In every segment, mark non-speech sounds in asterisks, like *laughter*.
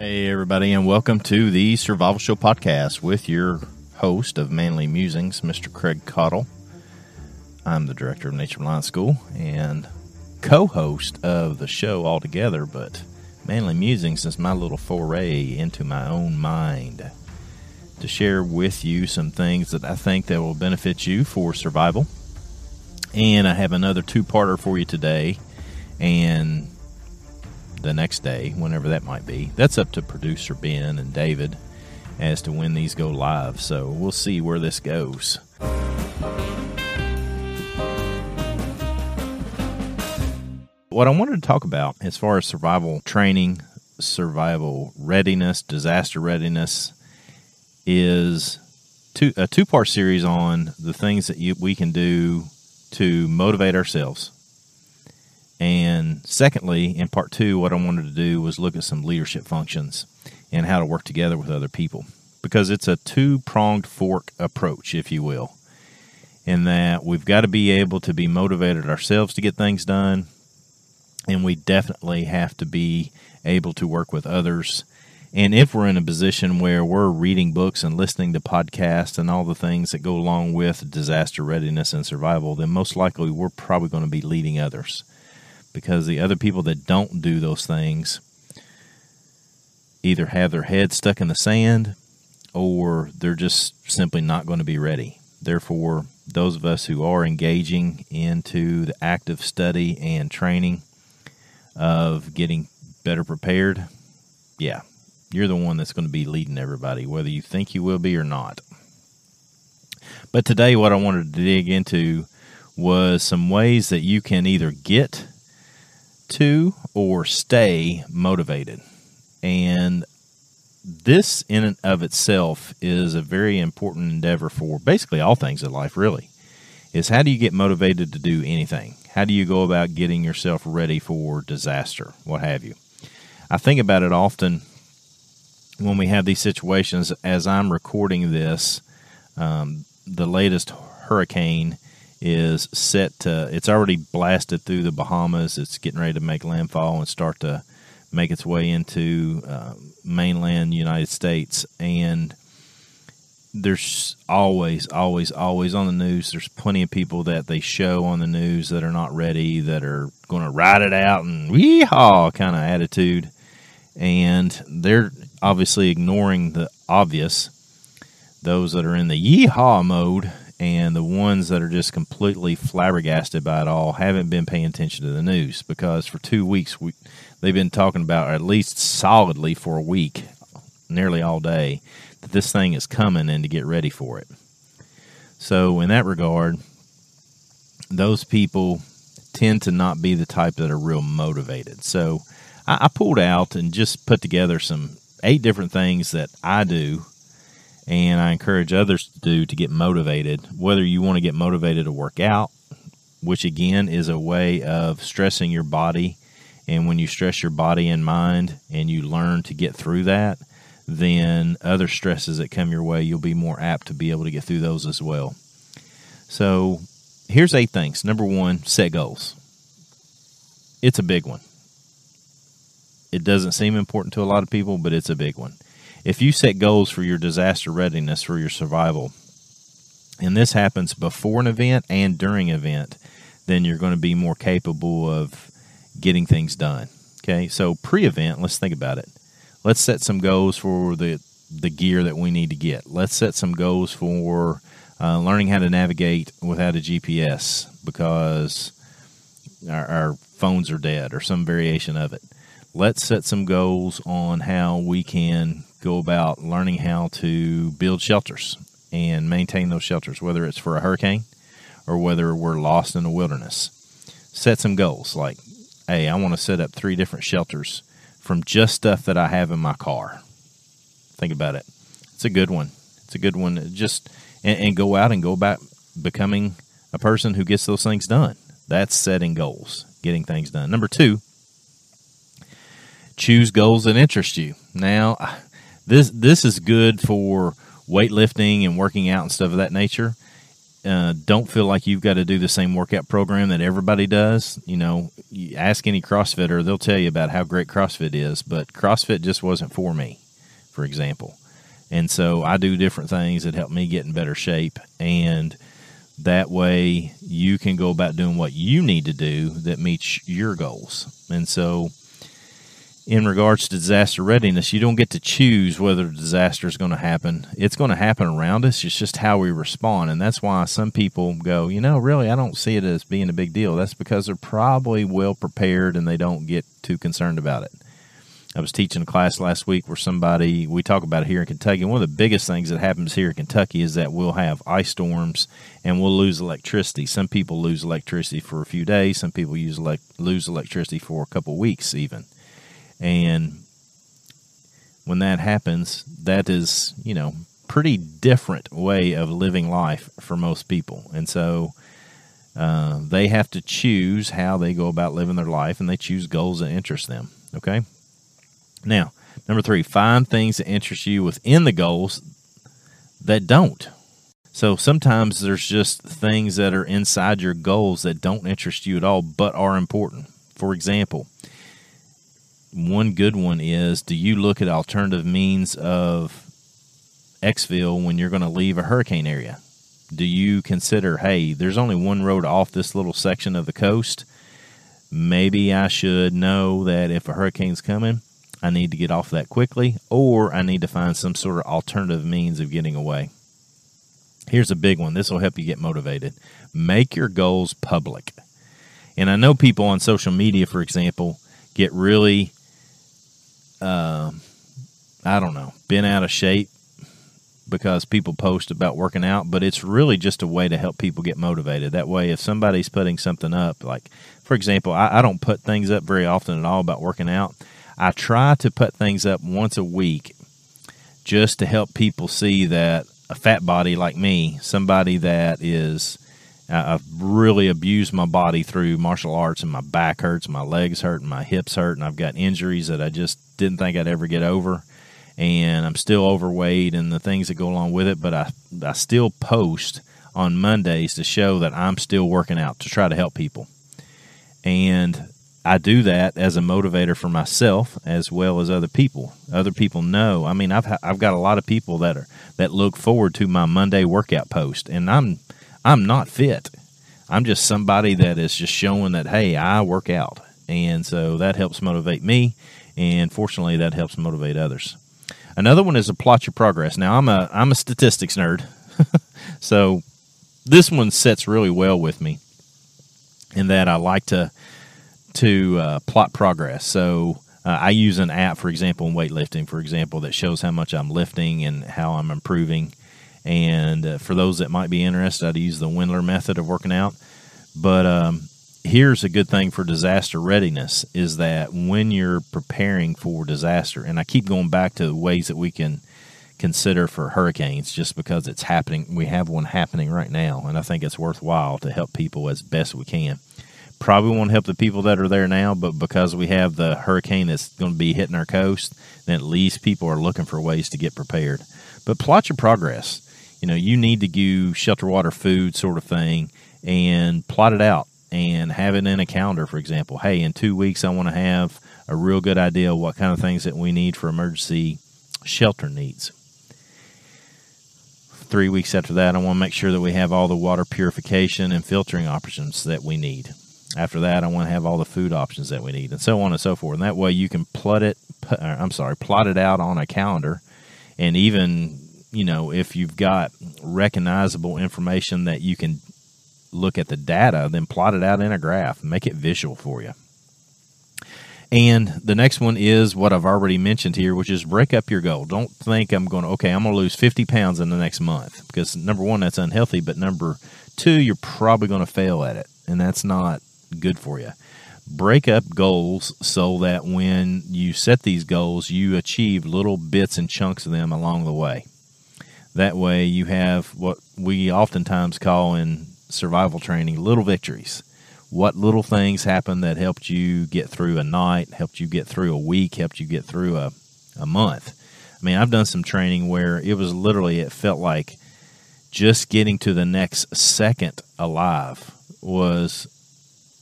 Hey, everybody, and welcome to the Survival Show podcast with your host of Manly Musings, Mr. Craig Caudill. I'm the director of Nature Reliance School and co host of the show altogether, but Manly Musings is my little foray into my own mind to share with you some things that I think that will benefit you for survival. And I have another two parter for you today. And the next day, whenever that might be. That's up to producer Ben and David as to when these go live. So we'll see where this goes. What I wanted to talk about as far as survival training, survival readiness, disaster readiness is two, a two part series on the things that you, we can do to motivate ourselves and secondly, in part two, what I wanted to do was look at some leadership functions and how to work together with other people because it's a two pronged fork approach, if you will, in that we've got to be able to be motivated ourselves to get things done, and we definitely have to be able to work with others. And if we're in a position where we're reading books and listening to podcasts and all the things that go along with disaster readiness and survival, then most likely we're probably going to be leading others because the other people that don't do those things either have their head stuck in the sand or they're just simply not going to be ready. Therefore, those of us who are engaging into the active study and training of getting better prepared, yeah, you're the one that's going to be leading everybody, whether you think you will be or not. But today, what I wanted to dig into was some ways that you can either get to or stay motivated. And this, in and of itself, is a very important endeavor for basically all things in life, really. Is how do you get motivated to do anything? How do you go about getting yourself ready for disaster, what have you? I think about it often when we have these situations. As I'm recording this, um, the latest hurricane is set to it's already blasted through the Bahamas. It's getting ready to make landfall and start to make its way into uh, mainland United States and there's always always always on the news there's plenty of people that they show on the news that are not ready that are going to ride it out and weehaw kind of attitude and they're obviously ignoring the obvious those that are in the yeehaw mode and the ones that are just completely flabbergasted by it all haven't been paying attention to the news because for two weeks we, they've been talking about, at least solidly for a week, nearly all day, that this thing is coming and to get ready for it. So, in that regard, those people tend to not be the type that are real motivated. So, I, I pulled out and just put together some eight different things that I do and I encourage others to do to get motivated. Whether you want to get motivated to work out, which again is a way of stressing your body, and when you stress your body and mind and you learn to get through that, then other stresses that come your way, you'll be more apt to be able to get through those as well. So, here's eight things. Number one, set goals. It's a big one. It doesn't seem important to a lot of people, but it's a big one if you set goals for your disaster readiness for your survival, and this happens before an event and during an event, then you're going to be more capable of getting things done. Okay, so pre-event, let's think about it. Let's set some goals for the the gear that we need to get. Let's set some goals for uh, learning how to navigate without a GPS because our, our phones are dead or some variation of it. Let's set some goals on how we can go about learning how to build shelters and maintain those shelters, whether it's for a hurricane or whether we're lost in the wilderness. Set some goals like, hey, I want to set up three different shelters from just stuff that I have in my car. Think about it. It's a good one. It's a good one. Just and, and go out and go about becoming a person who gets those things done. That's setting goals, getting things done. Number two, choose goals that interest you. Now, this this is good for weightlifting and working out and stuff of that nature. uh, don't feel like you've got to do the same workout program that everybody does. You know, you ask any CrossFitter, they'll tell you about how great CrossFit is, but CrossFit just wasn't for me, for example. And so I do different things that help me get in better shape. And that way you can go about doing what you need to do that meets your goals. And so, in regards to disaster readiness, you don't get to choose whether disaster is going to happen. It's going to happen around us. It's just how we respond. And that's why some people go, you know, really, I don't see it as being a big deal. That's because they're probably well prepared and they don't get too concerned about it. I was teaching a class last week where somebody, we talk about it here in Kentucky. One of the biggest things that happens here in Kentucky is that we'll have ice storms and we'll lose electricity. Some people lose electricity for a few days, some people use lose electricity for a couple weeks, even and when that happens, that is, you know, pretty different way of living life for most people. And so uh, they have to choose how they go about living their life and they choose goals that interest them. Okay. Now, number three, find things that interest you within the goals that don't. So sometimes there's just things that are inside your goals that don't interest you at all, but are important. For example, one good one is do you look at alternative means of exfil when you're going to leave a hurricane area? Do you consider, hey, there's only one road off this little section of the coast? Maybe I should know that if a hurricane's coming, I need to get off that quickly, or I need to find some sort of alternative means of getting away. Here's a big one. This will help you get motivated. Make your goals public. And I know people on social media, for example, get really uh, I don't know, been out of shape because people post about working out, but it's really just a way to help people get motivated. That way, if somebody's putting something up, like for example, I, I don't put things up very often at all about working out. I try to put things up once a week just to help people see that a fat body like me, somebody that is I've really abused my body through martial arts, and my back hurts, my legs hurt, and my hips hurt, and I've got injuries that I just didn't think I'd ever get over. And I'm still overweight and the things that go along with it, but I, I still post on Mondays to show that I'm still working out to try to help people. And I do that as a motivator for myself as well as other people. Other people know. I mean, I've I've got a lot of people that are that look forward to my Monday workout post, and I'm I'm not fit. I'm just somebody that is just showing that, hey, I work out. And so that helps motivate me. And fortunately, that helps motivate others. Another one is to plot your progress. Now, I'm a, I'm a statistics nerd. *laughs* so this one sets really well with me in that I like to, to uh, plot progress. So uh, I use an app, for example, in weightlifting, for example, that shows how much I'm lifting and how I'm improving and uh, for those that might be interested, I'd use the Wendler method of working out. But um, here's a good thing for disaster readiness is that when you're preparing for disaster, and I keep going back to ways that we can consider for hurricanes just because it's happening. We have one happening right now, and I think it's worthwhile to help people as best we can. Probably won't help the people that are there now, but because we have the hurricane that's going to be hitting our coast, then at least people are looking for ways to get prepared. But plot your progress you know, you need to do shelter, water, food sort of thing and plot it out and have it in a calendar, for example. Hey, in two weeks, I want to have a real good idea what kind of things that we need for emergency shelter needs. Three weeks after that, I want to make sure that we have all the water purification and filtering options that we need. After that, I want to have all the food options that we need, and so on and so forth. And that way, you can plot it. Uh, I'm sorry, plot it out on a calendar, and even you know, if you've got recognizable information that you can look at the data, then plot it out in a graph, make it visual for you. And the next one is what I've already mentioned here, which is break up your goal. Don't think I'm going to, okay, I'm going to lose 50 pounds in the next month because number one, that's unhealthy. But number two, you're probably going to fail at it. And that's not good for you. Break up goals so that when you set these goals, you achieve little bits and chunks of them along the way. That way, you have what we oftentimes call in survival training little victories. What little things happened that helped you get through a night, helped you get through a week, helped you get through a, a month? I mean, I've done some training where it was literally, it felt like just getting to the next second alive was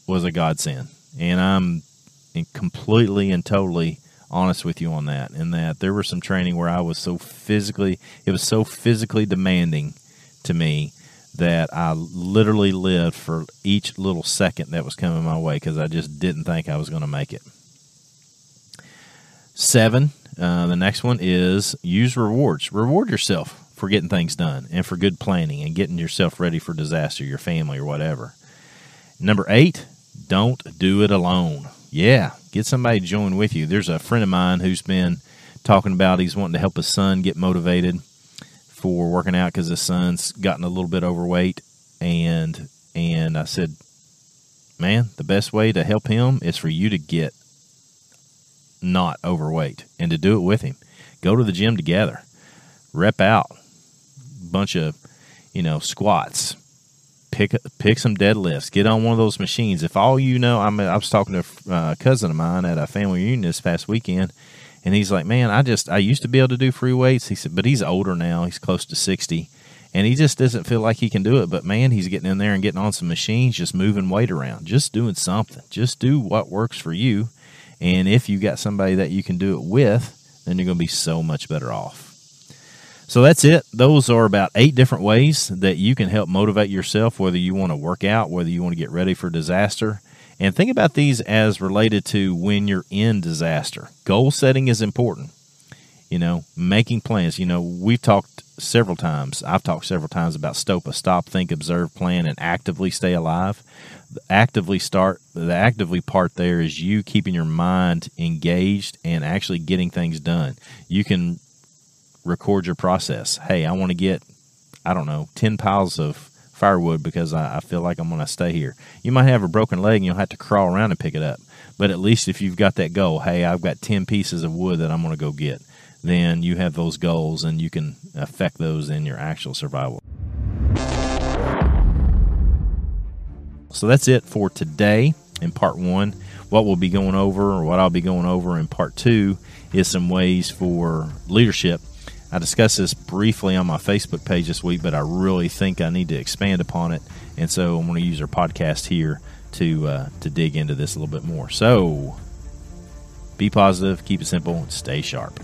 was a godsend. And I'm completely and totally honest with you on that. In that there was some training where I was so physically, it was so physically demanding to me that I literally lived for each little second that was coming my way because I just didn't think I was going to make it. Seven, uh, the next one is use rewards. Reward yourself for getting things done and for good planning and getting yourself ready for disaster, your family, or whatever. Number eight, don't do it alone. Yeah, get somebody to join with you. There's a friend of mine who's been talking about he's wanting to help his son get motivated for working out because his son's gotten a little bit overweight, and and I said, man, the best way to help him is for you to get not overweight and to do it with him. Go to the gym together, rep out, bunch of you know squats, pick pick some deadlifts, get on one of those machines. If all you know, I mean, I was talking to a uh, cousin of mine at a family reunion this past weekend, and he's like, "Man, I just I used to be able to do free weights." He said, "But he's older now. He's close to sixty, and he just doesn't feel like he can do it. But man, he's getting in there and getting on some machines, just moving weight around, just doing something. Just do what works for you. And if you got somebody that you can do it with, then you're going to be so much better off." So that's it. Those are about eight different ways that you can help motivate yourself, whether you want to work out, whether you want to get ready for disaster. And think about these as related to when you're in disaster. Goal setting is important. You know, making plans. You know, we've talked several times. I've talked several times about STOPA stop, think, observe, plan, and actively stay alive. Actively start, the actively part there is you keeping your mind engaged and actually getting things done. You can record your process. Hey, I want to get, I don't know, 10 piles of firewood because I, I feel like I'm going to stay here. You might have a broken leg and you'll have to crawl around and pick it up. But at least if you've got that goal, hey, I've got 10 pieces of wood that I'm going to go get, then you have those goals and you can affect those in your actual survival. So that's it for today in part one. What we'll be going over, or what I'll be going over in part two, is some ways for leadership I discussed this briefly on my Facebook page this week, but I really think I need to expand upon it, and so I'm going to use our podcast here to uh, to dig into this a little bit more. So, be positive, keep it simple, and stay sharp.